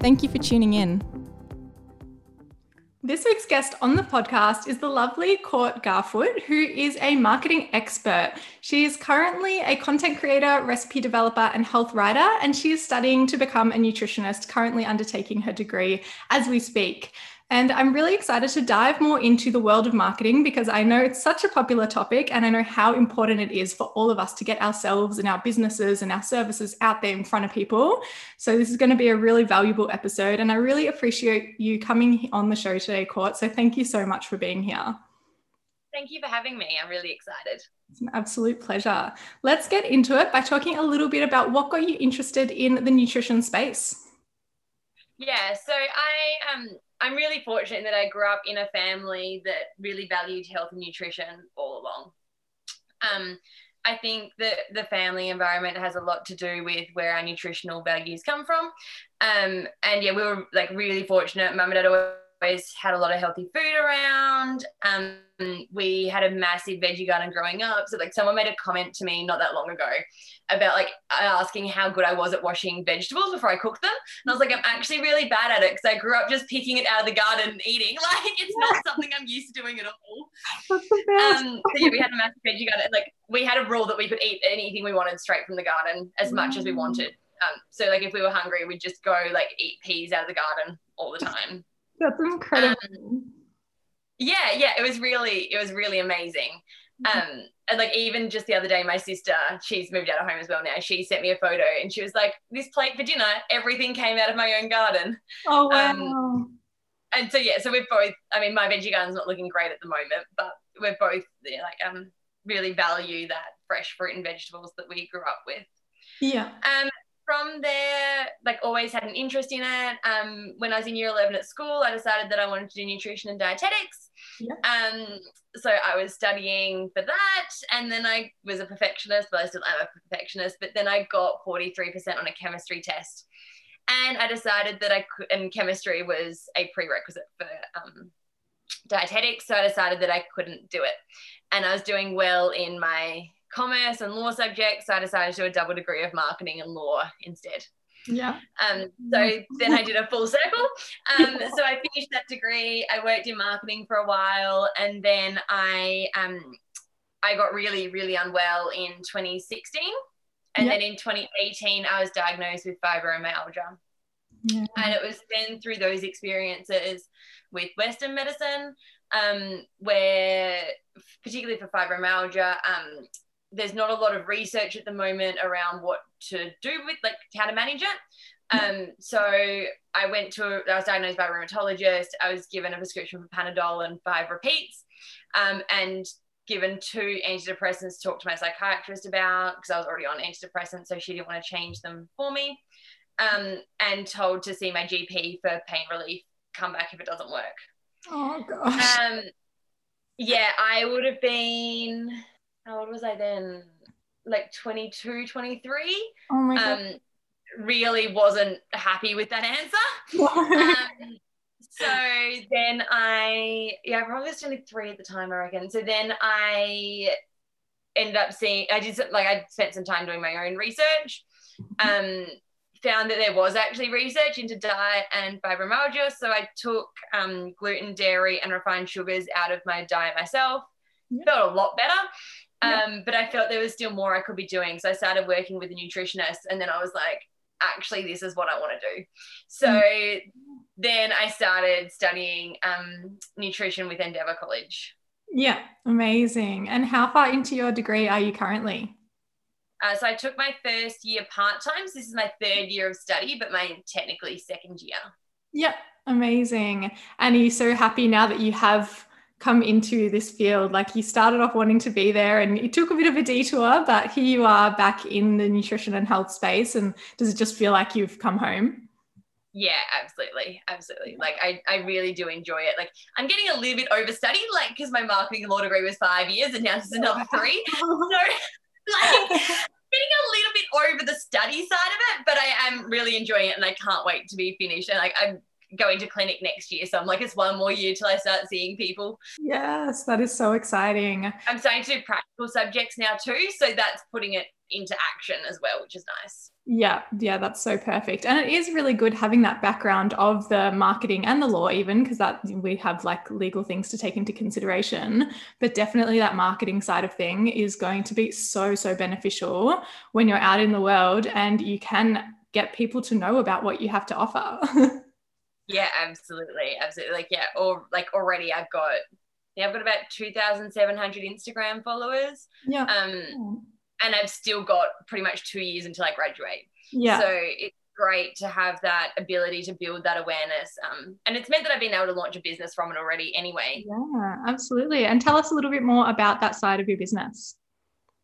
Thank you for tuning in. This week's guest on the podcast is the lovely Court Garfoot, who is a marketing expert. She is currently a content creator, recipe developer, and health writer, and she is studying to become a nutritionist, currently undertaking her degree as we speak. And I'm really excited to dive more into the world of marketing because I know it's such a popular topic and I know how important it is for all of us to get ourselves and our businesses and our services out there in front of people. So, this is going to be a really valuable episode. And I really appreciate you coming on the show today, Court. So, thank you so much for being here. Thank you for having me. I'm really excited. It's an absolute pleasure. Let's get into it by talking a little bit about what got you interested in the nutrition space. Yeah, so I um I'm really fortunate that I grew up in a family that really valued health and nutrition all along. Um, I think that the family environment has a lot to do with where our nutritional values come from. Um, and yeah, we were like really fortunate. Mum and dad always had a lot of healthy food around. Um, we had a massive veggie garden growing up. So like someone made a comment to me not that long ago about like asking how good I was at washing vegetables before I cooked them. And I was like, I'm actually really bad at it because I grew up just picking it out of the garden and eating. Like it's not something I'm used to doing at all. Um, so yeah, we had a massive veggie garden. Like we had a rule that we could eat anything we wanted straight from the garden as much as we mm. wanted. Um, so like if we were hungry, we'd just go like eat peas out of the garden all the time. That's incredible. Um, yeah, yeah, it was really, it was really amazing. Mm-hmm. Um, and like even just the other day, my sister, she's moved out of home as well now. She sent me a photo and she was like, "This plate for dinner, everything came out of my own garden." Oh wow! Um, and so yeah, so we're both. I mean, my veggie garden's not looking great at the moment, but we're both yeah, like um really value that fresh fruit and vegetables that we grew up with. Yeah. Um, from there, like always had an interest in it. Um, when I was in year 11 at school, I decided that I wanted to do nutrition and dietetics. Yeah. Um, so I was studying for that. And then I was a perfectionist, but I still am a perfectionist. But then I got 43% on a chemistry test. And I decided that I could, and chemistry was a prerequisite for um, dietetics. So I decided that I couldn't do it. And I was doing well in my commerce and law subjects. So I decided to do a double degree of marketing and law instead. Yeah. Um, so then I did a full circle. Um, yeah. So I finished that degree. I worked in marketing for a while, and then I um, I got really really unwell in 2016, and yeah. then in 2018 I was diagnosed with fibromyalgia. Yeah. And it was then through those experiences with Western medicine, um, where particularly for fibromyalgia, um, there's not a lot of research at the moment around what to do with like how to manage it. Um, so I went to, I was diagnosed by a rheumatologist. I was given a prescription for Panadol and five repeats, um, and given two antidepressants to talk to my psychiatrist about because I was already on antidepressants, so she didn't want to change them for me. Um, and told to see my GP for pain relief. Come back if it doesn't work. Oh gosh. Um, yeah, I would have been how old was I then? Like 22, 23. Oh my God. Um, really wasn't happy with that answer. um, so then I, yeah, I probably was 23 at the time, I reckon. So then I ended up seeing, I did like, I spent some time doing my own research. Um, found that there was actually research into diet and fibromyalgia. So I took um, gluten, dairy, and refined sugars out of my diet myself. Yeah. Felt a lot better. Um, but I felt there was still more I could be doing. So I started working with a nutritionist, and then I was like, actually, this is what I want to do. So mm. then I started studying um, nutrition with Endeavour College. Yeah, amazing. And how far into your degree are you currently? Uh, so I took my first year part time. So this is my third year of study, but my technically second year. Yep, amazing. And are you so happy now that you have come into this field? Like you started off wanting to be there and it took a bit of a detour, but here you are back in the nutrition and health space. And does it just feel like you've come home? Yeah, absolutely. Absolutely. Like I, I really do enjoy it. Like I'm getting a little bit overstudied, like because my marketing law degree was five years and now it's oh, another three. so like getting a little bit over the study side of it, but I am really enjoying it and I can't wait to be finished. And like I'm going to clinic next year. So I'm like, it's one more year till I start seeing people. Yes, that is so exciting. I'm starting to do practical subjects now too. So that's putting it into action as well, which is nice. Yeah, yeah, that's so perfect. And it is really good having that background of the marketing and the law, even because that we have like legal things to take into consideration. But definitely that marketing side of thing is going to be so, so beneficial when you're out in the world and you can get people to know about what you have to offer. yeah, absolutely. Absolutely. Like, yeah, or like already I've got yeah, I've got about 2,700 Instagram followers. Yeah. Um, and I've still got pretty much two years until I graduate. Yeah. So it's great to have that ability to build that awareness. Um, and it's meant that I've been able to launch a business from it already anyway. Yeah, absolutely. And tell us a little bit more about that side of your business.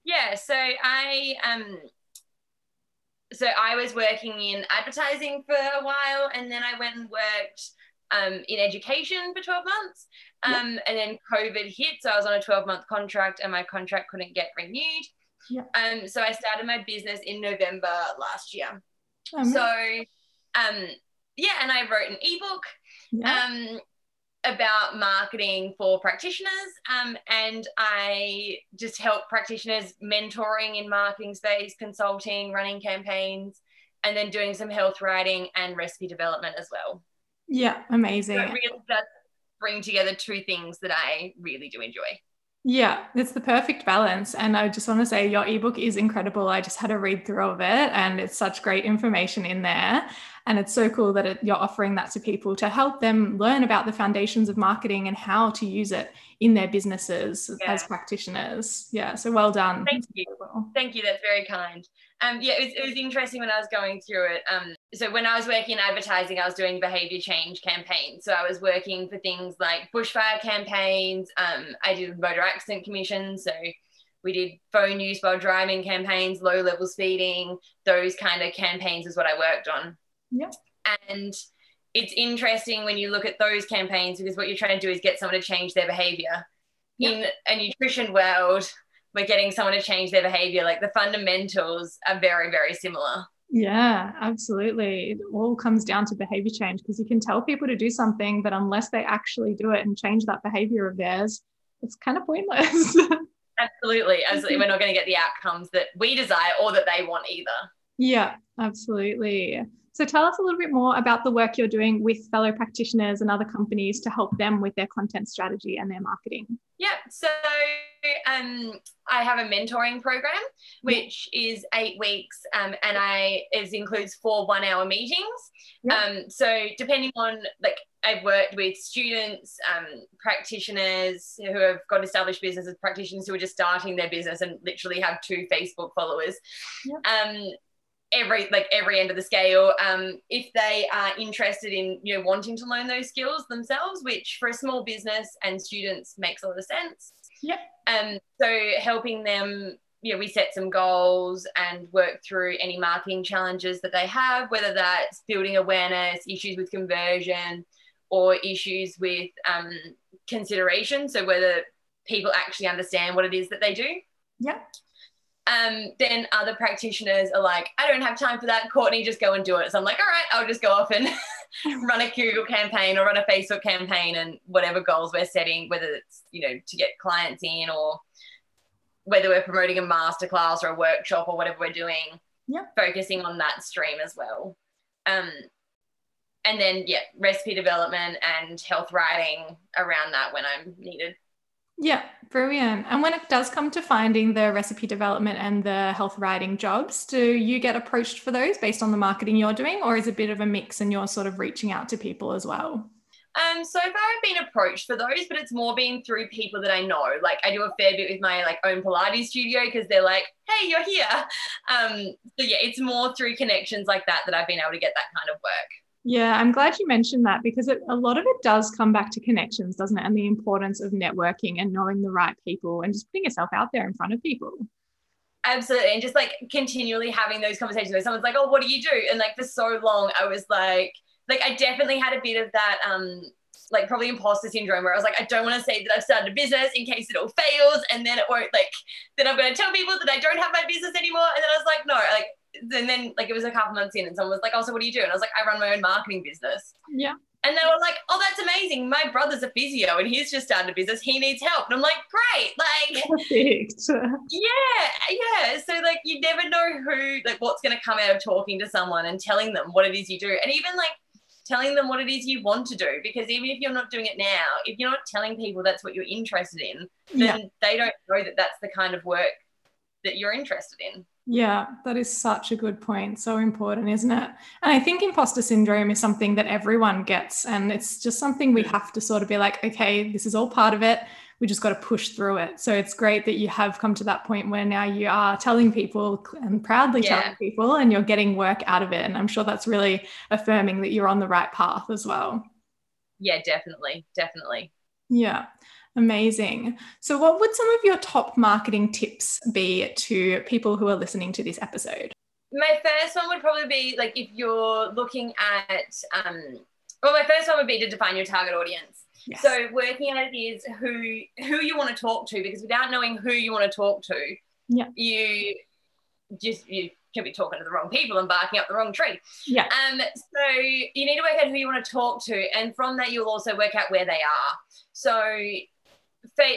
Yeah. So I um so I was working in advertising for a while and then I went and worked um, in education for 12 months. Um, And then COVID hit. So I was on a 12 month contract and my contract couldn't get renewed. Yeah. Um, so I started my business in November last year. Oh, so, um, yeah, and I wrote an ebook yeah. um, about marketing for practitioners. Um, and I just help practitioners mentoring in marketing space, consulting, running campaigns, and then doing some health writing and recipe development as well. yeah, amazing. So it really does bring together two things that I really do enjoy. Yeah, it's the perfect balance. And I just want to say your ebook is incredible. I just had a read through of it and it's such great information in there. And it's so cool that it, you're offering that to people to help them learn about the foundations of marketing and how to use it in their businesses Yeah. as practitioners. Yeah, so well done. Thank you. Thank you. That's very kind. Um, yeah, it was, it was interesting when I was going through it. Um, so when I was working in advertising, I was doing behavior change campaigns. So I was working for things like bushfire campaigns. Um, I did motor accident commissions. So we did phone use while driving campaigns, low level speeding. Those kind of campaigns is what I worked on. Yeah. And it's interesting when you look at those campaigns because what you're trying to do is get someone to change their behavior. In a nutrition world, we're getting someone to change their behavior. Like the fundamentals are very, very similar. Yeah, absolutely. It all comes down to behavior change because you can tell people to do something, but unless they actually do it and change that behavior of theirs, it's kind of pointless. Absolutely. Absolutely. We're not going to get the outcomes that we desire or that they want either. Yeah, absolutely. So tell us a little bit more about the work you're doing with fellow practitioners and other companies to help them with their content strategy and their marketing. Yeah. So um, I have a mentoring program, which is eight weeks, um, and I it includes four one-hour meetings. Um, so depending on like I've worked with students, um, practitioners who have got established businesses, practitioners who are just starting their business and literally have two Facebook followers. Um, every like every end of the scale um, if they are interested in you know wanting to learn those skills themselves which for a small business and students makes a lot of sense Yep. um so helping them you know we set some goals and work through any marketing challenges that they have whether that's building awareness issues with conversion or issues with um, consideration so whether people actually understand what it is that they do Yeah. Um, then other practitioners are like, I don't have time for that. Courtney, just go and do it. So I'm like, all right, I'll just go off and run a Google campaign or run a Facebook campaign and whatever goals we're setting, whether it's, you know, to get clients in or whether we're promoting a masterclass or a workshop or whatever we're doing, Yeah. focusing on that stream as well. Um, and then, yeah, recipe development and health writing around that when I'm needed. Yeah, brilliant. And when it does come to finding the recipe development and the health writing jobs, do you get approached for those based on the marketing you're doing, or is it a bit of a mix and you're sort of reaching out to people as well? Um, so far I've been approached for those, but it's more been through people that I know. Like I do a fair bit with my like own Pilates studio because they're like, "Hey, you're here." Um, so yeah, it's more through connections like that that I've been able to get that kind of work. Yeah, I'm glad you mentioned that because it, a lot of it does come back to connections, doesn't it? And the importance of networking and knowing the right people and just putting yourself out there in front of people. Absolutely, and just like continually having those conversations where someone's like, "Oh, what do you do?" And like for so long, I was like like I definitely had a bit of that um like probably imposter syndrome where I was like, I don't want to say that I've started a business in case it all fails and then it won't like then I'm gonna tell people that I don't have my business anymore. And then I was like, no, like and then like it was a couple months in and someone was like, Oh, so what do you do? And I was like, I run my own marketing business. Yeah. And they were like, oh, that's amazing. My brother's a physio and he's just started a business. He needs help. And I'm like, great. Like, Perfect. yeah, yeah. So, like, you never know who, like, what's going to come out of talking to someone and telling them what it is you do. And even, like, telling them what it is you want to do. Because even if you're not doing it now, if you're not telling people that's what you're interested in, then yeah. they don't know that that's the kind of work that you're interested in. Yeah, that is such a good point. So important, isn't it? And I think imposter syndrome is something that everyone gets. And it's just something we have to sort of be like, okay, this is all part of it. We just got to push through it. So it's great that you have come to that point where now you are telling people and proudly yeah. telling people and you're getting work out of it. And I'm sure that's really affirming that you're on the right path as well. Yeah, definitely. Definitely. Yeah. Amazing. So, what would some of your top marketing tips be to people who are listening to this episode? My first one would probably be like if you're looking at, um, well, my first one would be to define your target audience. Yes. So, working at it is who who you want to talk to, because without knowing who you want to talk to, yeah, you just you can be talking to the wrong people and barking up the wrong tree. Yeah. Um. So you need to work out who you want to talk to, and from that you'll also work out where they are. So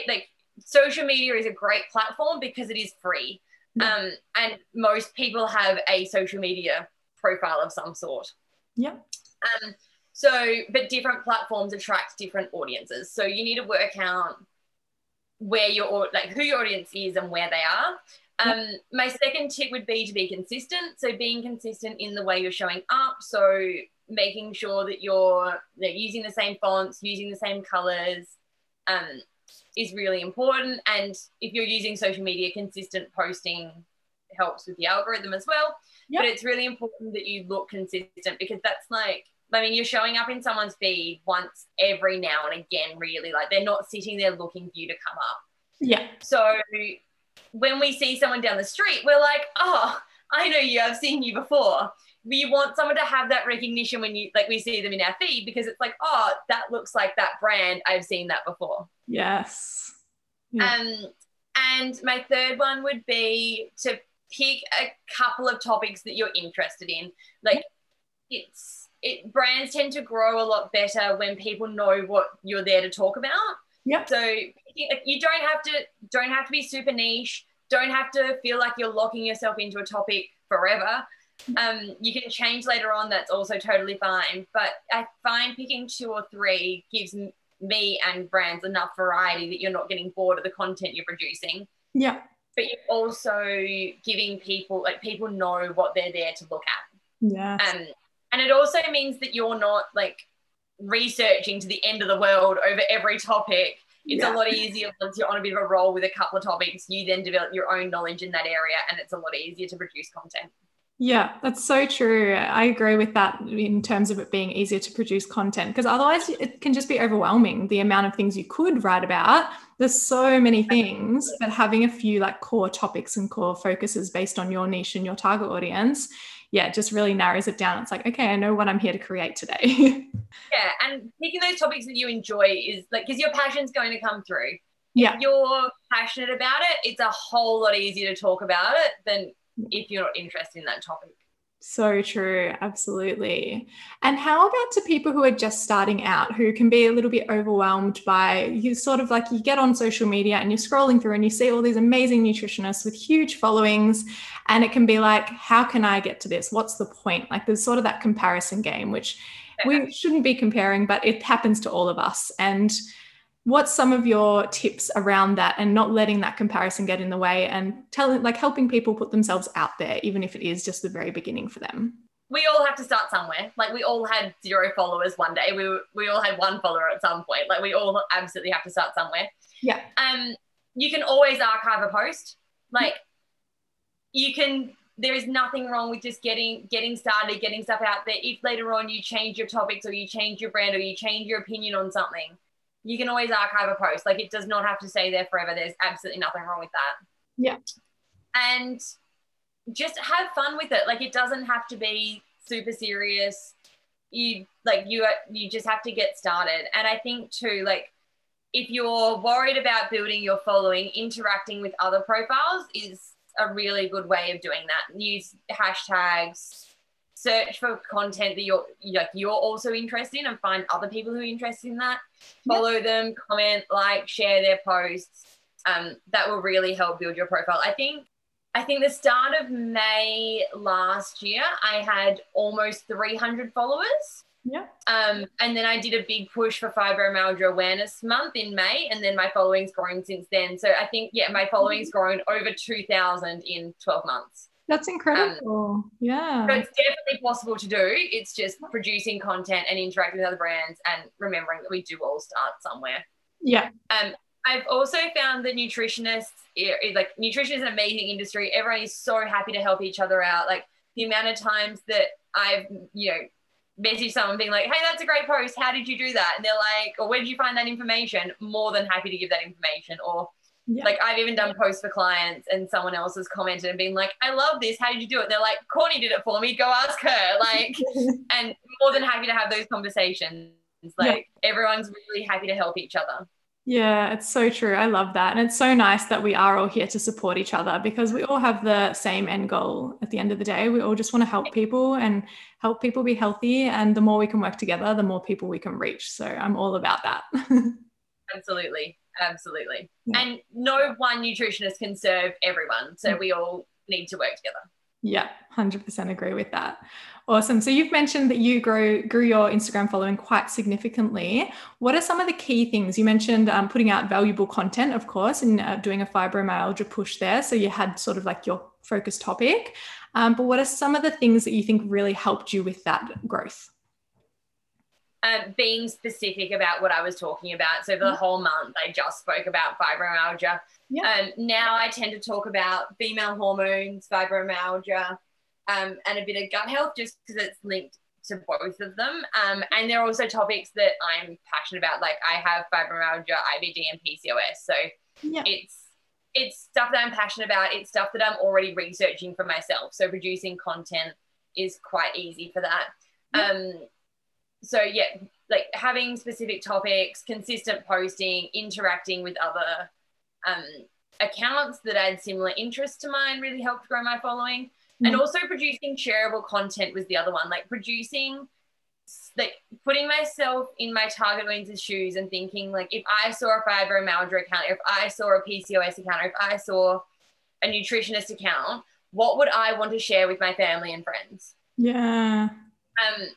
like social media is a great platform because it is free. Um, and most people have a social media profile of some sort. Yeah. Um, so, but different platforms attract different audiences. So you need to work out where your like who your audience is and where they are. Um, my second tip would be to be consistent. So being consistent in the way you're showing up. So making sure that you're you know, using the same fonts, using the same colors, um, is really important. And if you're using social media, consistent posting helps with the algorithm as well. Yep. But it's really important that you look consistent because that's like, I mean, you're showing up in someone's feed once every now and again, really. Like they're not sitting there looking for you to come up. Yeah. So when we see someone down the street, we're like, oh, I know you, I've seen you before we want someone to have that recognition when you like we see them in our feed because it's like oh that looks like that brand i've seen that before yes yeah. um and my third one would be to pick a couple of topics that you're interested in like it's it brands tend to grow a lot better when people know what you're there to talk about yeah so you don't have to don't have to be super niche don't have to feel like you're locking yourself into a topic forever um, you can change later on. That's also totally fine. But I find picking two or three gives me and brands enough variety that you're not getting bored of the content you're producing. Yeah. But you're also giving people like people know what they're there to look at. Yeah. Um, and it also means that you're not like researching to the end of the world over every topic. It's yeah. a lot easier once you're on a bit of a roll with a couple of topics. You then develop your own knowledge in that area, and it's a lot easier to produce content. Yeah, that's so true. I agree with that in terms of it being easier to produce content because otherwise it can just be overwhelming the amount of things you could write about. There's so many things, but having a few like core topics and core focuses based on your niche and your target audience, yeah, it just really narrows it down. It's like, okay, I know what I'm here to create today. yeah, and picking those topics that you enjoy is like because your passion's going to come through. Yeah. If you're passionate about it, it's a whole lot easier to talk about it than if you're interested in that topic. So true, absolutely. And how about to people who are just starting out, who can be a little bit overwhelmed by you sort of like you get on social media and you're scrolling through and you see all these amazing nutritionists with huge followings, and it can be like, how can I get to this? What's the point? Like there's sort of that comparison game, which we shouldn't be comparing, but it happens to all of us. And what's some of your tips around that and not letting that comparison get in the way and telling like helping people put themselves out there even if it is just the very beginning for them? We all have to start somewhere. Like we all had zero followers one day. We, we all had one follower at some point. Like we all absolutely have to start somewhere. Yeah. Um you can always archive a post. Like you can there is nothing wrong with just getting getting started getting stuff out there. If later on you change your topics or you change your brand or you change your opinion on something you can always archive a post. Like it does not have to stay there forever. There's absolutely nothing wrong with that. Yeah. And just have fun with it. Like it doesn't have to be super serious. you like you you just have to get started and i think too like if you're worried about building your following interacting with other profiles is a really good way of doing that use hashtags search for content that you're like you're also interested in and find other people who are interested in that follow yep. them comment like share their posts um, that will really help build your profile i think I think the start of May last year, I had almost 300 followers. Yeah. Um, and then I did a big push for Fibromyalgia Awareness Month in May, and then my following's grown since then. So I think, yeah, my following's grown over 2,000 in 12 months. That's incredible. Um, yeah. So it's definitely possible to do. It's just producing content and interacting with other brands and remembering that we do all start somewhere. Yeah. Um, I've also found that nutritionists, like nutrition is an amazing industry. Everyone is so happy to help each other out. Like the amount of times that I've, you know, message someone being like, hey, that's a great post. How did you do that? And they're like, or where did you find that information? More than happy to give that information. Or yeah. like I've even done posts for clients and someone else has commented and been like, I love this. How did you do it? And they're like, Courtney did it for me. Go ask her. Like, and more than happy to have those conversations. Like yeah. everyone's really happy to help each other. Yeah, it's so true. I love that. And it's so nice that we are all here to support each other because we all have the same end goal at the end of the day. We all just want to help people and help people be healthy. And the more we can work together, the more people we can reach. So I'm all about that. absolutely. Absolutely. Yeah. And no one nutritionist can serve everyone. So mm. we all need to work together. Yeah, 100% agree with that. Awesome. So you've mentioned that you grow grew your Instagram following quite significantly. What are some of the key things? You mentioned um, putting out valuable content, of course, and uh, doing a fibromyalgia push there. So you had sort of like your focus topic. Um, but what are some of the things that you think really helped you with that growth? Um, being specific about what I was talking about. So for the whole month, I just spoke about fibromyalgia. Yeah. Um, now I tend to talk about female hormones, fibromyalgia, um, and a bit of gut health just because it's linked to both of them. Um, and there are also topics that I'm passionate about. Like I have fibromyalgia, IBD, and PCOS. So yeah. it's it's stuff that I'm passionate about. It's stuff that I'm already researching for myself. So producing content is quite easy for that. Yeah. Um, so yeah, like having specific topics, consistent posting, interacting with other um, accounts that had similar interests to mine really helped grow my following. And mm. also producing shareable content was the other one, like producing like putting myself in my target audience's shoes and thinking like if I saw a fibromyalgia account, if I saw a PCOS account, or if I saw a nutritionist account, what would I want to share with my family and friends? Yeah. Um,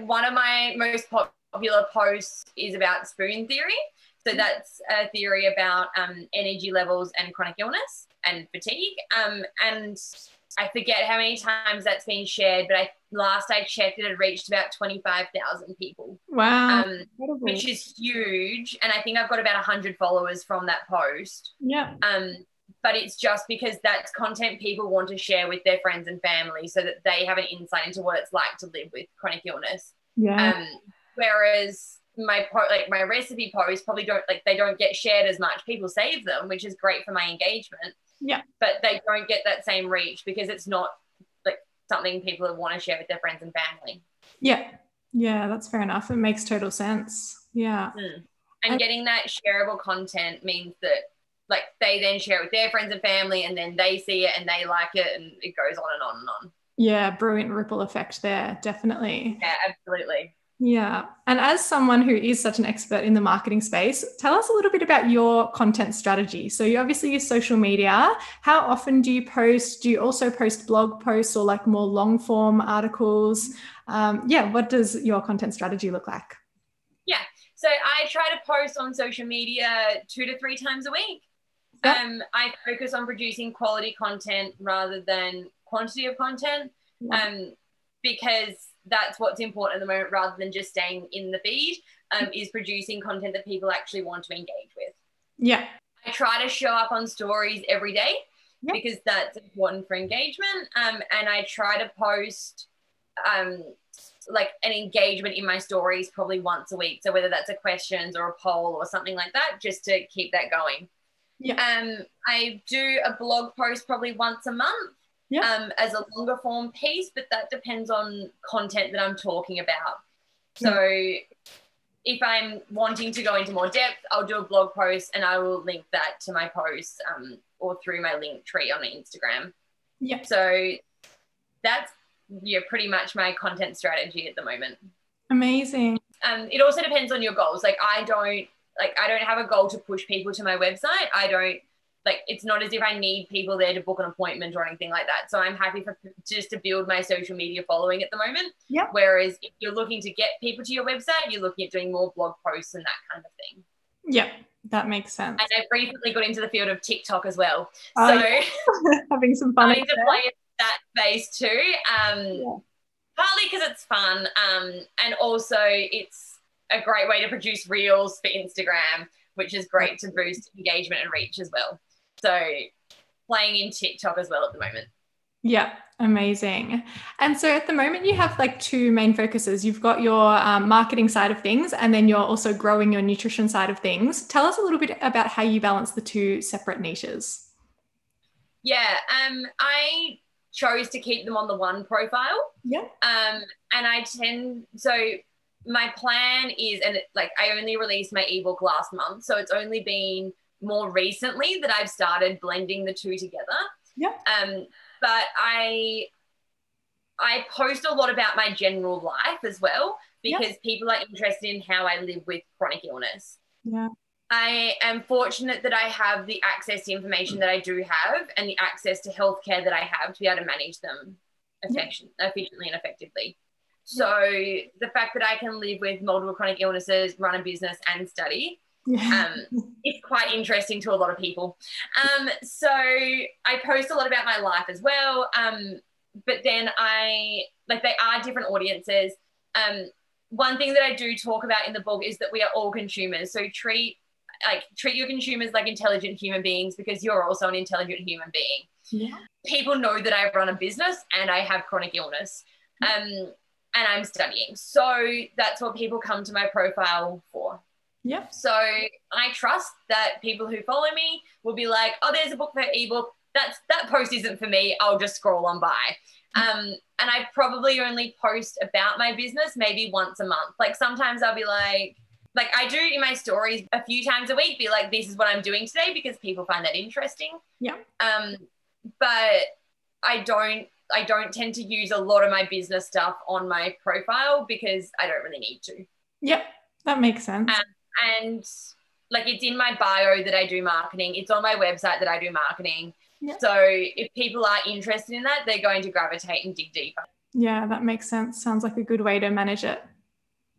one of my most popular posts is about spoon theory. So that's a theory about um, energy levels and chronic illness and fatigue. Um, and I forget how many times that's been shared, but I last I checked, it had reached about twenty five thousand people. Wow, um, which is huge. And I think I've got about hundred followers from that post. Yeah. Um, but it's just because that's content people want to share with their friends and family, so that they have an insight into what it's like to live with chronic illness. Yeah. Um, whereas my po- like my recipe posts probably don't like they don't get shared as much. People save them, which is great for my engagement. Yeah. But they don't get that same reach because it's not like something people want to share with their friends and family. Yeah. Yeah, that's fair enough. It makes total sense. Yeah. Mm. And I- getting that shareable content means that like they then share it with their friends and family and then they see it and they like it and it goes on and on and on. Yeah, brilliant ripple effect there, definitely. Yeah, absolutely. Yeah. And as someone who is such an expert in the marketing space, tell us a little bit about your content strategy. So you obviously use social media. How often do you post? Do you also post blog posts or like more long form articles? Um, yeah. What does your content strategy look like? Yeah. So I try to post on social media two to three times a week. Um, I focus on producing quality content rather than quantity of content um, because that's what's important at the moment rather than just staying in the feed um, is producing content that people actually want to engage with. Yeah. I try to show up on stories every day yep. because that's important for engagement um, and i try to post um, like an engagement in my stories probably once a week. So whether that's a questions or a poll or something like that just to keep that going yeah um i do a blog post probably once a month yeah. um, as a longer form piece, but that depends on content that I'm talking about. So if I'm wanting to go into more depth, I'll do a blog post and I will link that to my post um, or through my Linktree on Instagram. Yeah. So that's yeah, pretty much my content strategy at the moment. Amazing. Um, it also depends on your goals. Like I don't like I don't have a goal to push people to my website. I don't like it's not as if I need people there to book an appointment or anything like that. So I'm happy for just to build my social media following at the moment. Yeah. Whereas if you're looking to get people to your website, you're looking at doing more blog posts and that kind of thing. Yeah, that makes sense. And I've recently got into the field of TikTok as well. Oh, so yeah. having some fun. I need to play in that phase too. Um, Yeah. Partly because it's fun, um, and also it's a great way to produce reels for Instagram, which is great to boost engagement and reach as well. So playing in TikTok as well at the moment. Yeah, amazing. And so at the moment, you have like two main focuses. You've got your um, marketing side of things, and then you're also growing your nutrition side of things. Tell us a little bit about how you balance the two separate niches. Yeah, um, I chose to keep them on the one profile. Yeah. Um, and I tend so my plan is, and it, like I only released my ebook last month, so it's only been more recently that I've started blending the two together. Yeah. Um, but I I post a lot about my general life as well because people are interested in how I live with chronic illness. Yeah. I am fortunate that I have the access to information that I do have and the access to healthcare that I have to be able to manage them efficiently and effectively. So the fact that I can live with multiple chronic illnesses, run a business, and study um, is quite interesting to a lot of people. Um, so I post a lot about my life as well. Um, but then I like they are different audiences. Um, one thing that I do talk about in the book is that we are all consumers. So treat like treat your consumers like intelligent human beings because you're also an intelligent human being. yeah. People know that I run a business and I have chronic illness. Um, and I'm studying. So that's what people come to my profile for. Yeah. So I trust that people who follow me will be like, oh, there's a book for ebook. That's that post isn't for me. I'll just scroll on by. Um, and I probably only post about my business maybe once a month. Like sometimes I'll be like, like I do in my stories a few times a week, be like, this is what I'm doing today because people find that interesting. Yeah. Um, but I don't I don't tend to use a lot of my business stuff on my profile because I don't really need to. Yep. That makes sense. Um, and like it's in my bio that I do marketing. It's on my website that I do marketing. Yeah. So if people are interested in that, they're going to gravitate and dig deeper. yeah, that makes sense. Sounds like a good way to manage it.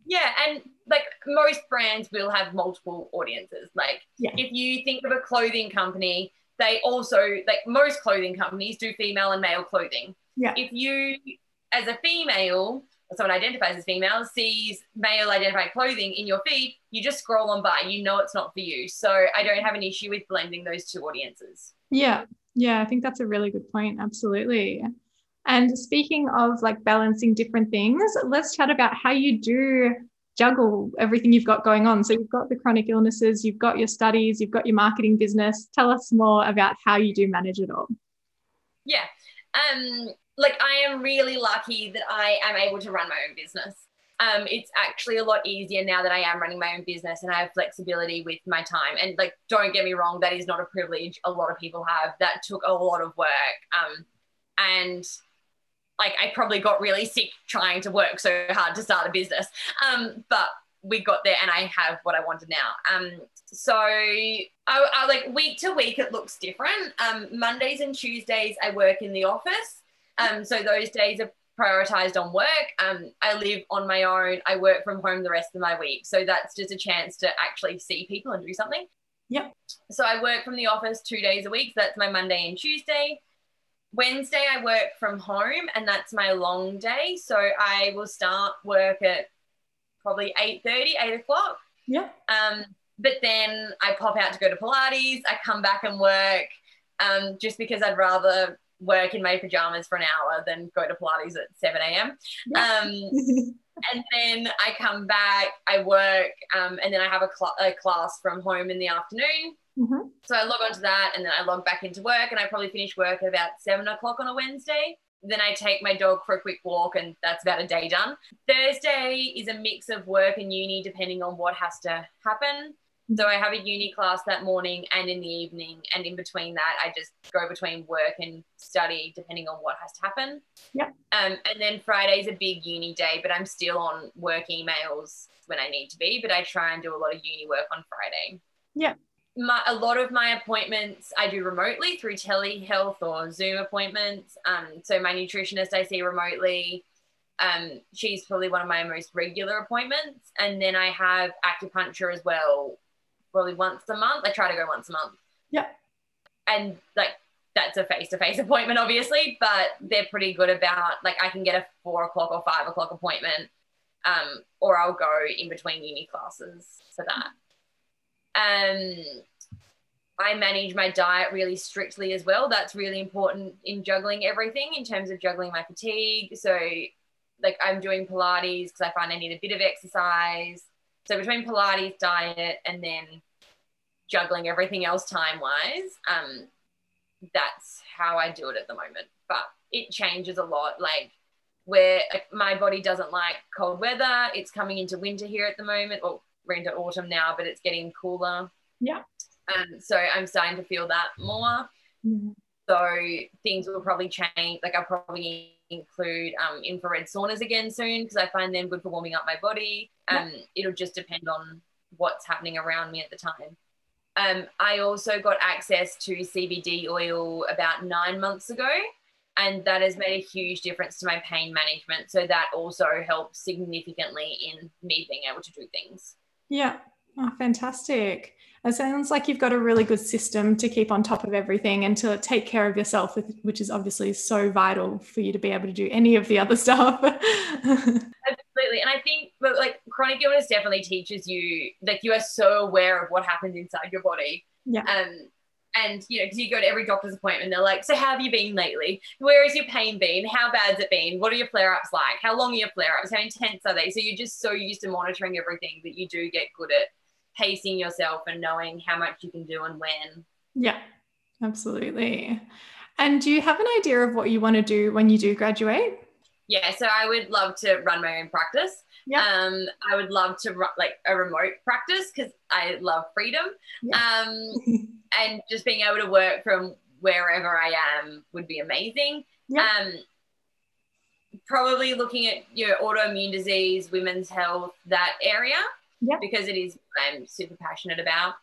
Yeah, and like most brands will have multiple audiences. Like Yeah. if you think of a clothing company, they also like most clothing companies do female and male clothing. Yeah. If you as a female or someone identifies as female sees male identified clothing in your feed, you just scroll on by. You know it's not for you. So I don't have an issue with blending those two audiences. Yeah. Yeah. I think that's a really good point. Absolutely. And speaking of like balancing different things, let's chat about how you do juggle everything you've got going on. So you've got the chronic illnesses, you've got your studies, you've got your marketing business. Tell us more about how you do manage it all. Yeah. Um, like I am really lucky that I am able to run my own business. Um, it's actually a lot easier now that I am running my own business and I have flexibility with my time. And like, don't get me wrong, that is not a privilege a lot of people have. That took a lot of work. Um, and like I probably got really sick trying to work so hard to start a business. Um, but we got there and I have what I wanted now. Um, so I, I like week to week it looks different. Um, Mondays and Tuesdays I work in the office. Um, so those days are prioritized on work. Um, I live on my own. I work from home the rest of my week. So that's just a chance to actually see people and do something. Yep. So I work from the office two days a week. So that's my Monday and Tuesday. Wednesday I work from home and that's my long day. So I will start work at probably 8.30, 8 o'clock. Yeah. Um, but then I pop out to go to Pilates. I come back and work um, just because I'd rather work in my pajamas for an hour than go to Pilates at 7 a.m. Um, and then I come back, I work, um, and then I have a, cl- a class from home in the afternoon. Mm-hmm. So I log onto that and then I log back into work and I probably finish work at about seven o'clock on a Wednesday. Then I take my dog for a quick walk and that's about a day done. Thursday is a mix of work and uni depending on what has to happen. So I have a uni class that morning and in the evening, and in between that, I just go between work and study depending on what has to happen. Yeah. Um, and then Friday's a big uni day, but I'm still on work emails when I need to be. But I try and do a lot of uni work on Friday. Yeah. My, a lot of my appointments I do remotely through telehealth or Zoom appointments. Um, so my nutritionist I see remotely. Um, she's probably one of my most regular appointments, and then I have acupuncture as well probably once a month. I try to go once a month. Yeah. And like that's a face to face appointment, obviously, but they're pretty good about like I can get a four o'clock or five o'clock appointment, um, or I'll go in between uni classes for that. Um, I manage my diet really strictly as well. That's really important in juggling everything in terms of juggling my fatigue. So, like, I'm doing Pilates because I find I need a bit of exercise. So between Pilates, diet, and then juggling everything else time wise, um, that's how I do it at the moment. But it changes a lot. Like where my body doesn't like cold weather. It's coming into winter here at the moment. Well, we're into autumn now, but it's getting cooler. Yeah. Um, so I'm starting to feel that more. Mm-hmm. So things will probably change. Like I'll probably include um, infrared saunas again soon because I find them good for warming up my body. Um, yeah. It'll just depend on what's happening around me at the time. Um, I also got access to CBD oil about nine months ago, and that has made a huge difference to my pain management. So that also helps significantly in me being able to do things. Yeah. Oh, fantastic. It sounds like you've got a really good system to keep on top of everything and to take care of yourself, which is obviously so vital for you to be able to do any of the other stuff. Absolutely. And I think like chronic illness definitely teaches you like you are so aware of what happens inside your body. Yeah. Um and you know, because you go to every doctor's appointment, they're like, "So how have you been lately? Where has your pain been? How bad's it been? What are your flare-ups like? How long are your flare-ups? How intense are they?" So you're just so used to monitoring everything that you do get good at pacing yourself and knowing how much you can do and when. Yeah, absolutely. And do you have an idea of what you want to do when you do graduate? Yeah, so I would love to run my own practice. Yeah. Um, I would love to run like a remote practice because I love freedom. Yeah. Um, and just being able to work from wherever I am would be amazing. Yeah. Um, probably looking at your know, autoimmune disease, women's health, that area yeah. because it is I'm super passionate about.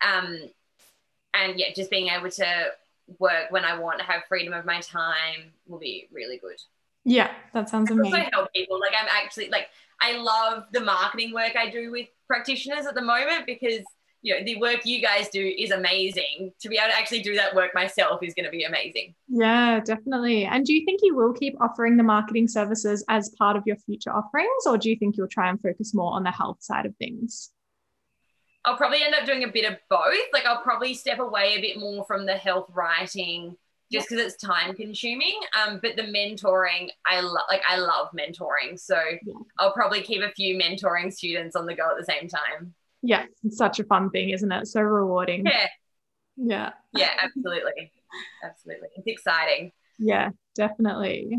Um, and yeah, just being able to work when I want, to have freedom of my time will be really good. Yeah, that sounds amazing. Also help people. Like I'm actually like I love the marketing work I do with practitioners at the moment because you know the work you guys do is amazing. To be able to actually do that work myself is going to be amazing. Yeah definitely. And do you think you will keep offering the marketing services as part of your future offerings or do you think you'll try and focus more on the health side of things? I'll probably end up doing a bit of both. Like i'll probably step away a bit more from the health writing just because it's time consuming. Um, but the mentoring i love like i love mentoring. So yeah. i'll probably keep a few mentoring students on the go at the same time yeah, it's such a fun thing, isn't it? So rewarding. Yeah. Yeah. Yeah, absolutely. absolutely. It's exciting. Yeah, definitely.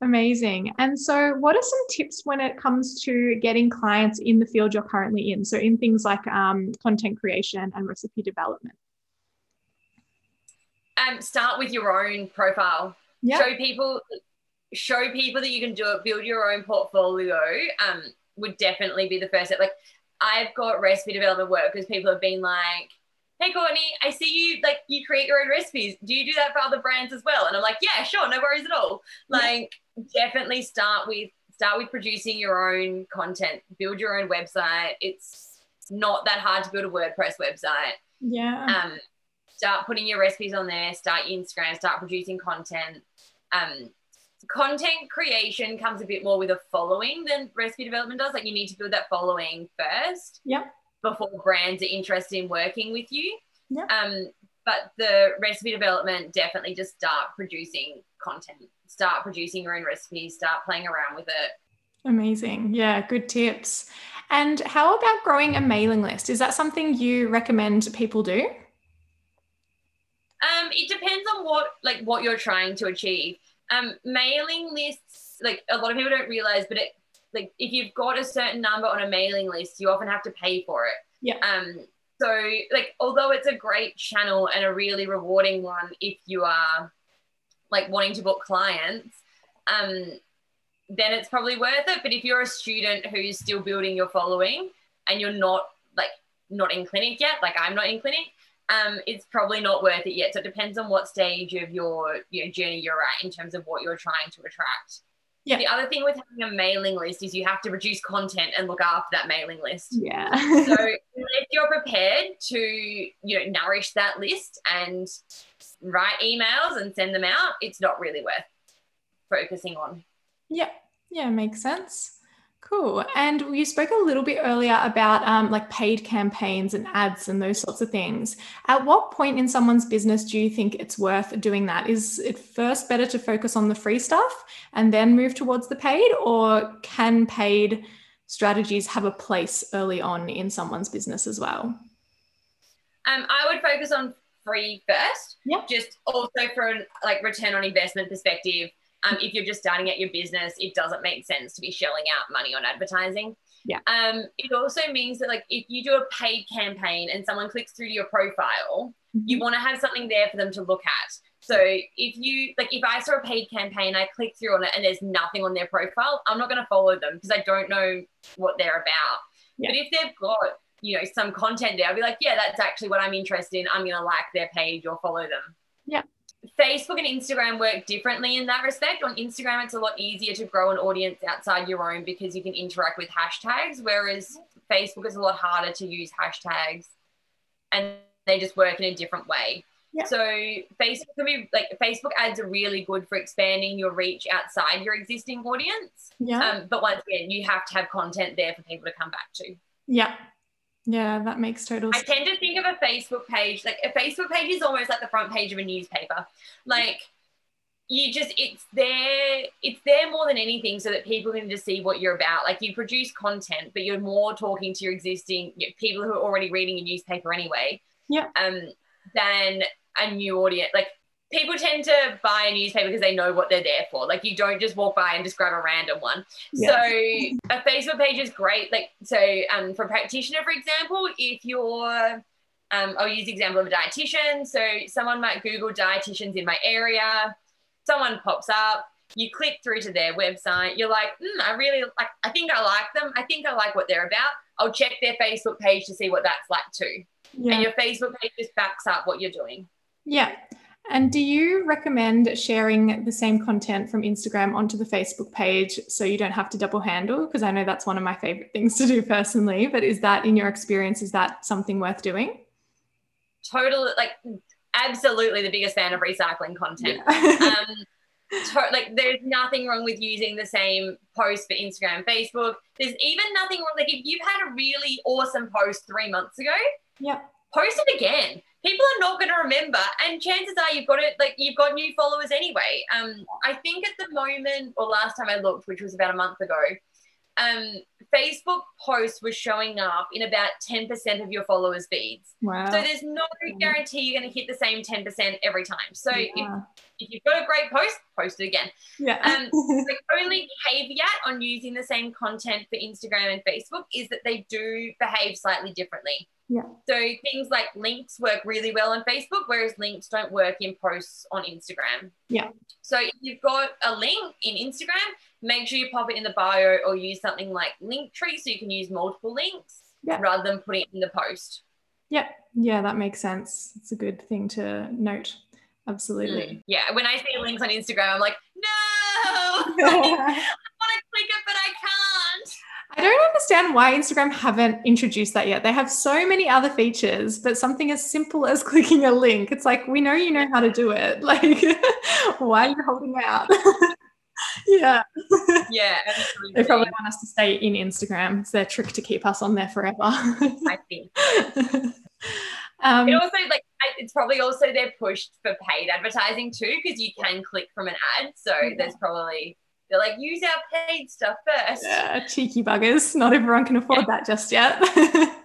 Amazing. And so, what are some tips when it comes to getting clients in the field you're currently in? So, in things like um, content creation and recipe development? Um, start with your own profile. Yeah. Show people, show people that you can do it. Build your own portfolio. Um, would definitely be the first step. Like I've got recipe development work because people have been like, hey Courtney, I see you like you create your own recipes. Do you do that for other brands as well? And I'm like, yeah, sure, no worries at all. Like definitely start with start with producing your own content, build your own website. It's not that hard to build a WordPress website. Yeah. Um, start putting your recipes on there, start Instagram, start producing content. Um, content creation comes a bit more with a following than recipe development does. Like you need to build that following first. Yeah. Before brands are interested in working with you. Yeah. Um, but the recipe development definitely just start producing content, start producing your own recipes, start playing around with it. Amazing. Yeah, good tips. And how about growing a mailing list? Is that something you recommend people do? Um, it depends on what like what you're trying to achieve. Um, mailing lists, like a lot of people don't realize, but it like if you've got a certain number on a mailing list, you often have to pay for it. Yeah. Um, so like although it's a great channel and a really rewarding one if you are like wanting to book clients, um, then it's probably worth it. But if you're a student who's still building your following and you're not like not in clinic yet, like I'm not in clinic, um, it's probably not worth it yet. So it depends on what stage of your your journey you're at in terms of what you're trying to attract. Yeah. The other thing with having a mailing list is you have to produce content and look after that mailing list. Yeah. so if you're prepared to, you know, nourish that list and write emails and send them out, it's not really worth focusing on. Yeah. Yeah, makes sense. Cool. And you spoke a little bit earlier about um, like paid campaigns and ads and those sorts of things. At what point in someone's business do you think it's worth doing that? Is it first better to focus on the free stuff and then move towards the paid, or can paid strategies have a place early on in someone's business as well? Um, I would focus on free first. Yeah. Just also for an, like return on investment perspective um, if you're just starting out your business, it doesn't make sense to be shelling out money on advertising. Yeah. Um, it also means that like if you do a paid campaign and someone clicks through to your profile, mm-hmm. you want to have something there for them to look at. So if you like if I saw a paid campaign, I click through on it and there's nothing on their profile, I'm not going to follow them because I don't know what they're about. Yeah. But if they've got you know some content there, I'll be like, yeah, that's actually what I'm interested in. I'm going to like their page or follow them. Yeah. Facebook and Instagram work differently in that respect. On Instagram, it's a lot easier to grow an audience outside your own because you can interact with hashtags, whereas Facebook is a lot harder to use hashtags and they just work in a different way. Yeah. So Facebook can be like Facebook ads are really good for expanding your reach outside your existing audience. Yeah. Um, but once again, you have to have content there for people to come back to. Yeah. Yeah, that makes total sense. I tend to think of a Facebook page, like a Facebook page is almost like the front page of a newspaper. Like you just it's there it's there more than anything so that people can just see what you're about like you produce content but you're more talking to your existing you know, people who are already reading a newspaper anyway yeah um than a new audience like people tend to buy a newspaper because they know what they're there for. Like you don't just walk by and just grab a random one. Yeah. So a Facebook page is great. Like so, um, for a practitioner, for example, if you're um, I'll use the example of a dietitian. So someone might Google dietitians in my area. Someone pops up. You click through to their website. You're like, mm, I really like. I think I like them. I think I like what they're about. I'll check their Facebook page to see what that's like too. Yeah. And your Facebook page just backs up what you're doing. Yeah. And do you recommend sharing the same content from Instagram onto the Facebook page so you don't have to double handle? Because I know that's one of my favorite things to do personally. But is that, in your experience, is that something worth doing? Totally, like absolutely the biggest fan of recycling content. Yeah. um, to, like there's nothing wrong with using the same post for Instagram Facebook. There's even nothing wrong. Like if you've had a really awesome post three months ago, yeah, post it again people are not going to remember and chances are you've got it like you've got new followers anyway. Um i think at the moment or last time i looked which was about a month ago um facebook posts were showing up in about 10% of your followers feeds wow. so there's no guarantee you're going to hit the same 10% every time so yeah. if, if you've got a great post post it again yeah um the only caveat on using the same content for instagram and facebook is that they do behave slightly differently yeah. So things like links work really well on Facebook, whereas links don't work in posts on Instagram. Yeah. So if you've got a link in Instagram, make sure you pop it in the bio or use something like Linktree so you can use multiple links yeah. rather than put it in the post. Yeah. Yeah, that makes sense. It's a good thing to note. Absolutely. Mm. Yeah. When I see links on Instagram, I'm like, no, I want to click it, but I can't. I don't understand why Instagram haven't introduced that yet. They have so many other features, but something as simple as clicking a link, it's like, we know you know how to do it. Like, why are you holding out? Yeah. Yeah. they probably want us to stay in Instagram. It's their trick to keep us on there forever. I think. Um, it also like it's probably also they're pushed for paid advertising too because you can click from an ad. So yeah. there's probably they're like, use our paid stuff first. Yeah, cheeky buggers. Not everyone can afford yeah. that just yet.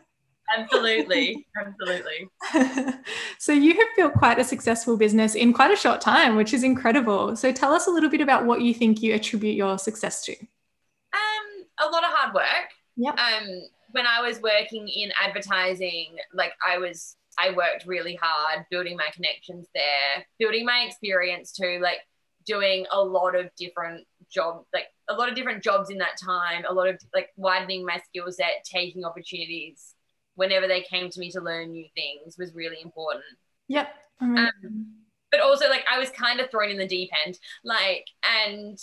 absolutely. Absolutely. so you have built quite a successful business in quite a short time, which is incredible. So tell us a little bit about what you think you attribute your success to. Um, a lot of hard work. Yeah. Um, when I was working in advertising, like I was I worked really hard building my connections there, building my experience too, like doing a lot of different job, like a lot of different jobs in that time, a lot of like widening my skill set, taking opportunities whenever they came to me to learn new things was really important. Yep. Um, but also like I was kind of thrown in the deep end, like, and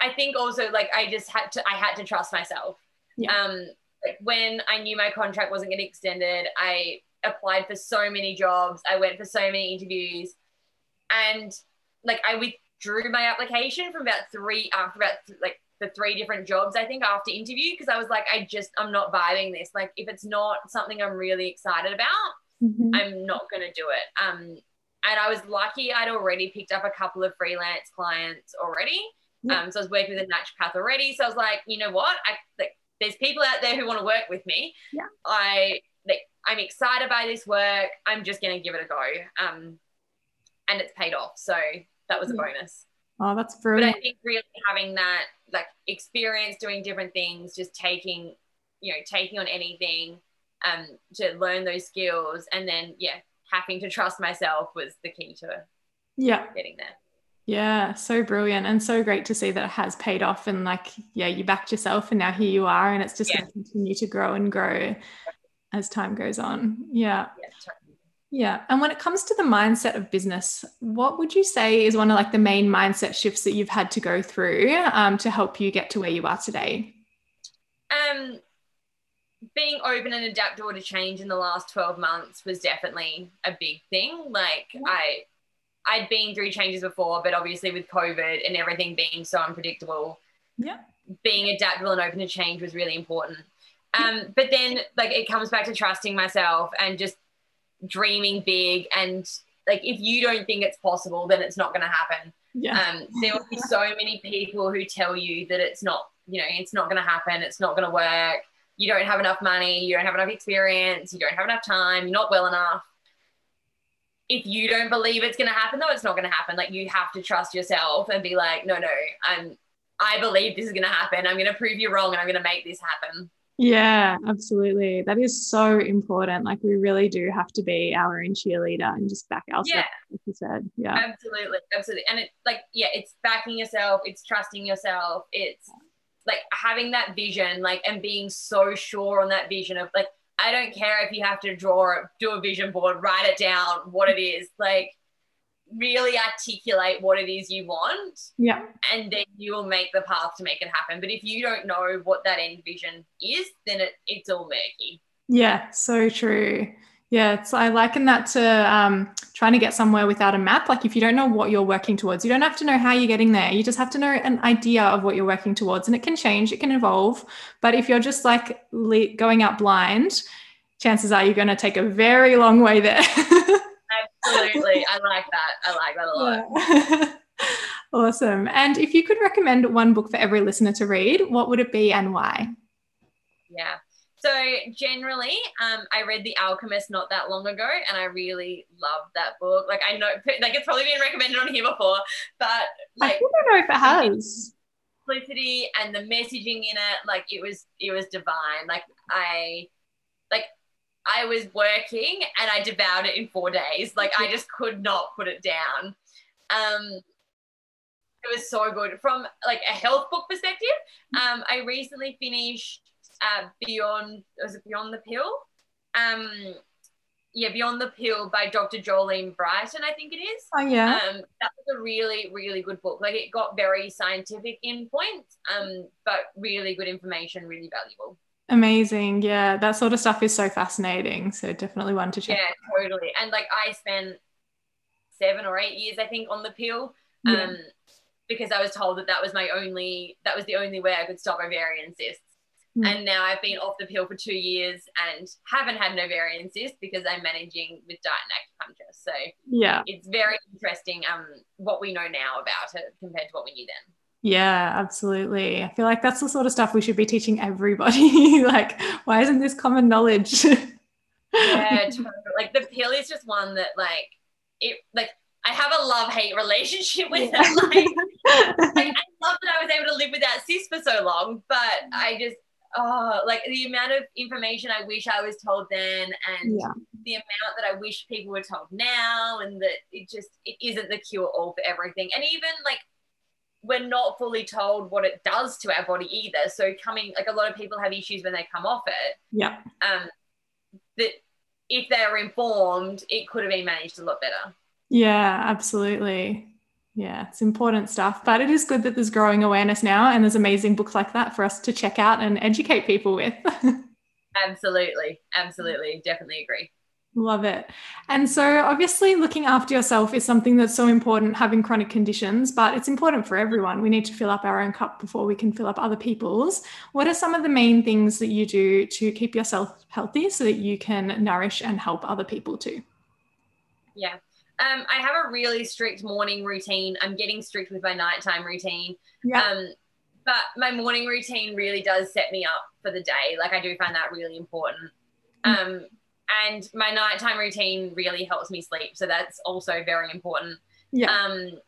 I think also like I just had to, I had to trust myself. Yeah. Um, like when I knew my contract wasn't getting extended, I applied for so many jobs. I went for so many interviews, and like I withdrew my application from about three after about like the three different jobs I think after interview because I was like I just I'm not vibing this. Like if it's not something I'm really excited about, mm-hmm. I'm not gonna do it. Um, and I was lucky I'd already picked up a couple of freelance clients already. Yeah. Um, so I was working with a naturopath already. So I was like, you know what? I like there's people out there who want to work with me. Yeah. I like I'm excited by this work. I'm just gonna give it a go. Um, and it's paid off. So that was a Yeah. bonus. Oh, that's brilliant. But. I think really having that like experience doing different things, just taking, you know, taking on anything, um, to learn those skills, and then yeah, having to trust myself was the key to yeah. getting there. Yeah, so brilliant and so great to see that it has paid off and like yeah, you backed yourself and now here you are and it's just Yeah. going to continue to grow and grow as time goes on. Yeah. Yeah, And when it comes to the mindset of business, what would you say is one of like the main mindset shifts that you've had to go through um, to help you get to where you are today? Um, being open and adaptable to change in the last 12 months was definitely a big thing. Like Yeah. I I'd been through changes before, but obviously with COVID and everything being so unpredictable, Yeah. being adaptable and open to change was really important. Um, but then like it comes back to trusting myself and just dreaming big and like if you don't think it's possible, then it's not gonna happen. Yeah. Um, there will be so many people who tell you that it's not, you know, it's not going to happen, it's not going to work. You don't have enough money, you don't have enough experience, you don't have enough time, you're not well enough. If you don't believe it's going to happen, though, it's not going to happen. Like you have to trust yourself and be like, no, no, I'm, I believe this is going to happen. I'm going to prove you wrong, and I'm going to make this happen. Yeah, absolutely. That is so important. Like we really do have to be our own cheerleader and just back ourselves, Yeah. like you said. Yeah. Absolutely, absolutely. And it's like yeah, it's backing yourself, it's trusting yourself, it's like having that vision, like and being so sure on that vision of like I don't care if you have to draw it, do a vision board, write it down, what it is, like really articulate what it is you want, Yeah. and then you will make the path to make it happen. But if you don't know what that end vision is, then it, it's all murky. Yeah, so true. Yeah, it's I liken that to um, trying to get somewhere without a map. Like if you don't know what you're working towards, you don't have to know how you're getting there. You just have to know an idea of what you're working towards, and it can change, it can evolve. But if you're just like le- going out blind, chances are you're going to take a very long way there. Absolutely, I like that. I like that a lot. Yeah. awesome. And if you could recommend one book for every listener to read, what would it be and why? Yeah. So generally, um, I read The Alchemist not that long ago, and I really loved that book. Like I know, like it's probably been recommended on here before, but like I don't know if it has. simplicity and the messaging in it, like it was, it was divine. Like I, like I was working and I devoured it in four days. Like I just could not put it down. Um, it was so good from like a health book perspective. Um, I recently finished uh, Beyond was it Beyond the Pill? Um, yeah, Beyond the Pill by Dr. Jolene Brighten, I think it is. Oh yeah. Um, that was a really, really good book. Like it got very scientific in points, um, but really good information, really valuable. Amazing. Yeah, that sort of stuff is so fascinating. So definitely one to check. Yeah, totally. And like I spent seven or eight years, I think, on the pill. Um, Yeah. because I was told that that was my only, that was the only way I could stop ovarian cysts. Mm. And now I've been off the pill for two years and haven't had an ovarian cyst because I'm managing with diet and acupuncture. So Yeah. it's very interesting um what we know now about it compared to what we knew then. Yeah, absolutely. I feel like that's the sort of stuff we should be teaching everybody. like, why isn't this common knowledge? yeah, totally. like the pill is just one that like it like I have a love hate relationship with yeah. it. Like, like, I love that I was able to live without cis for so long, but I just oh like the amount of information I wish I was told then and yeah. the amount that I wish people were told now and that it just it isn't the cure all for everything. And even like we're not fully told what it does to our body either. So coming like a lot of people have issues when they come off it. Yeah. Um that if they're informed, it could have been managed a lot better. Yeah, absolutely. Yeah, it's important stuff. But it is good that there's growing awareness now and there's amazing books like that for us to check out and educate people with. absolutely. Absolutely. Definitely agree. Love it. And so, obviously, looking after yourself is something that's so important, having chronic conditions, but it's important for everyone. We need to fill up our own cup before we can fill up other people's. What are some of the main things that you do to keep yourself healthy so that you can nourish and help other people too? Yeah. Um, I have a really strict morning routine. I'm getting strict with my nighttime routine. Yeah. Um, but my morning routine really does set me up for the day. Like, I do find that really important. Mm. Um, and my nighttime routine really helps me sleep. So that's also very important. Yeah. Um,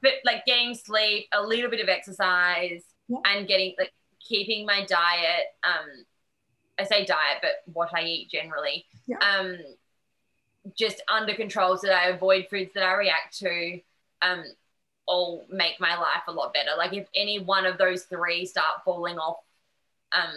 but like getting sleep, a little bit of exercise, yeah. and getting like keeping my diet. Um, I say diet, but what I eat generally. Yeah. Um, just under control so that I avoid foods that I react to. Um, all make my life a lot better. Like if any one of those three start falling off um,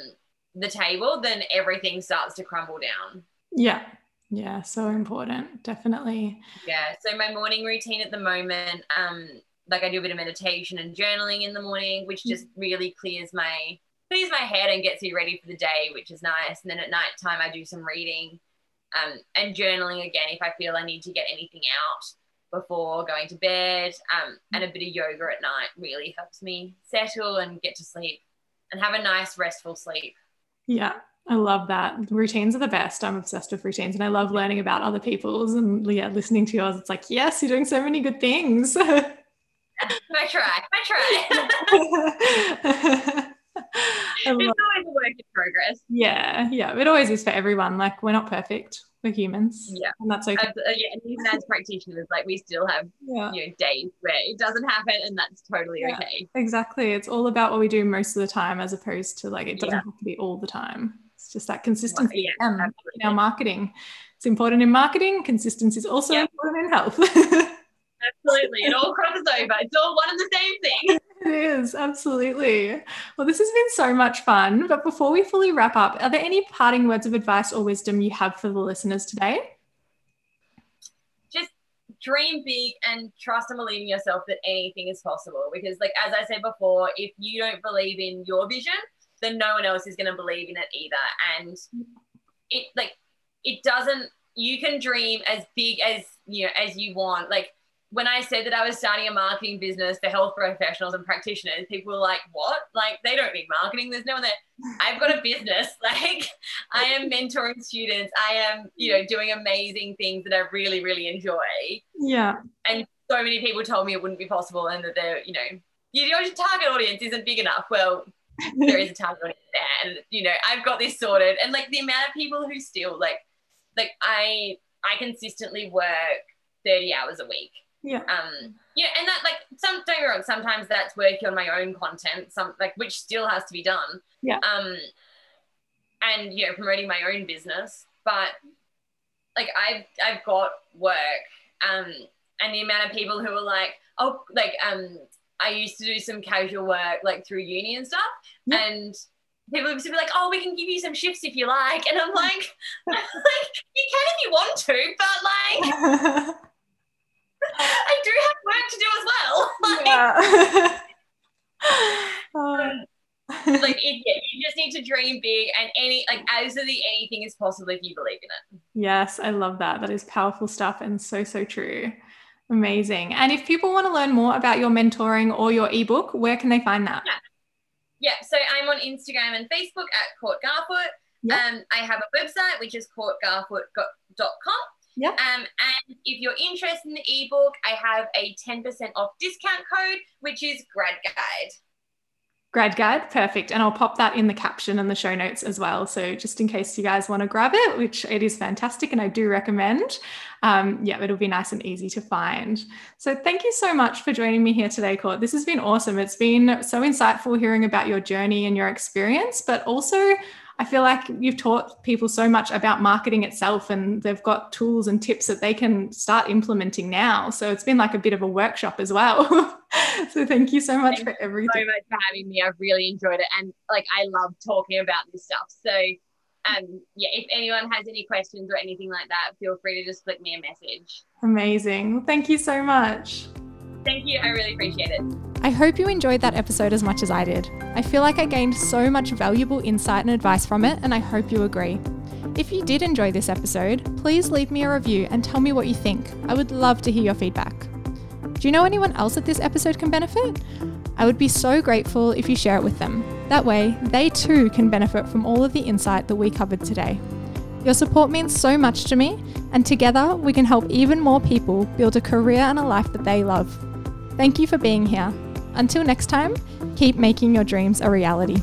the table, then everything starts to crumble down. Yeah. Yeah. So important. Definitely. Yeah. So my morning routine at the moment, um, like I do a bit of meditation and journaling in the morning, which mm. just really clears my clears my head and gets me ready for the day, which is nice. And then at night time I do some reading um, and journaling again if I feel I need to get anything out before going to bed. Um, and a bit of yoga at night really helps me settle and get to sleep and have a nice restful sleep. Yeah, I love that. Routines are the best. I'm obsessed with routines and I love learning about other people's and yeah, listening to yours. It's like, yes, you're doing so many good things. I try. I try. it's always a work in progress. Yeah, yeah. It always is for everyone. Like we're not perfect. We're humans. Yeah. And that's okay. Uh, yeah, and even as practitioners, like we still have yeah. you know days where it doesn't happen and that's totally yeah, okay. Exactly. It's all about what we do most of the time as opposed to like it doesn't yeah. have to be all the time. Just that consistency yeah, in our marketing. It's important in marketing. Consistency is also yep. important in health. absolutely. It all crosses over. It's all one and the same thing. It is, absolutely. Well, this has been so much fun. But before we fully wrap up, are there any parting words of advice or wisdom you have for the listeners today? Just dream big and trust and believe in yourself that anything is possible. Because, like, as I said before, if you don't believe in your vision, then no one else is going to believe in it either. And it, like, it doesn't, you can dream as big as, you know, as you want. Like, when I said that I was starting a marketing business for health professionals and practitioners, people were like, "What? Like they don't need marketing. There's no one there." I've got a business. Like I am mentoring students. I am, you know, doing amazing things that I really, really enjoy. Yeah. And so many people told me it wouldn't be possible, and that they're, you know, your target audience isn't big enough. Well, there is a target audience there, and you know, I've got this sorted. And like the amount of people who still like, like I, I consistently work thirty hours a week yeah. Um, yeah, and that like some don't get wrong, sometimes that's working on my own content, some like which still has to be done. Yeah. Um, and you know, promoting my own business, but like I've I've got work, um, and the amount of people who are like, oh, like um, I used to do some casual work like through uni and stuff, and people would be like, "Oh, we can give you some shifts if you like," and I'm like, like you can if you want to, but like. I do have work to do as well. Like, yeah. Oh. like it, yeah, you just need to dream big and any like absolutely anything is possible if you believe in it. Yes, I love that. That is powerful stuff and so so true. Amazing. And if people want to learn more about your mentoring or your ebook, where can they find that? Yeah. Yeah, so I'm on Instagram and Facebook at Court Garfoot. Yeah. Um, I have a website which is courtgarfoot.com Yeah. Um, and if you're interested in the ebook, I have a 10% off discount code, which is Grad Guide. Grad Guide, perfect. And I'll pop that in the caption and the show notes as well. So just in case you guys want to grab it, which it is fantastic and I do recommend. Um, yeah, it'll be nice and easy to find. So thank you so much for joining me here today, Court. This has been awesome. It's been so insightful hearing about your journey and your experience, but also I feel like you've taught people so much about marketing itself and they've got tools and tips that they can start implementing now. So it's been like a bit of a workshop as well. so thank you so much Thank for everything. Thank you so much for having me. I've really enjoyed it. And like, I love talking about this stuff. So, um, yeah, if anyone has any questions or anything like that, feel free to just flick me a message. Amazing. Thank you so much. Thank you. I really appreciate it. I hope you enjoyed that episode as much as I did. I feel like I gained so much valuable insight and advice from it, and I hope you agree. If you did enjoy this episode, please leave me a review and tell me what you think. I would love to hear your feedback. Do you know anyone else that this episode can benefit? I would be so grateful if you share it with them. That way, they too can benefit from all of the insight that we covered today. Your support means so much to me, and together we can help even more people build a career and a life that they love. Thank you for being here. Until next time, keep making your dreams a reality.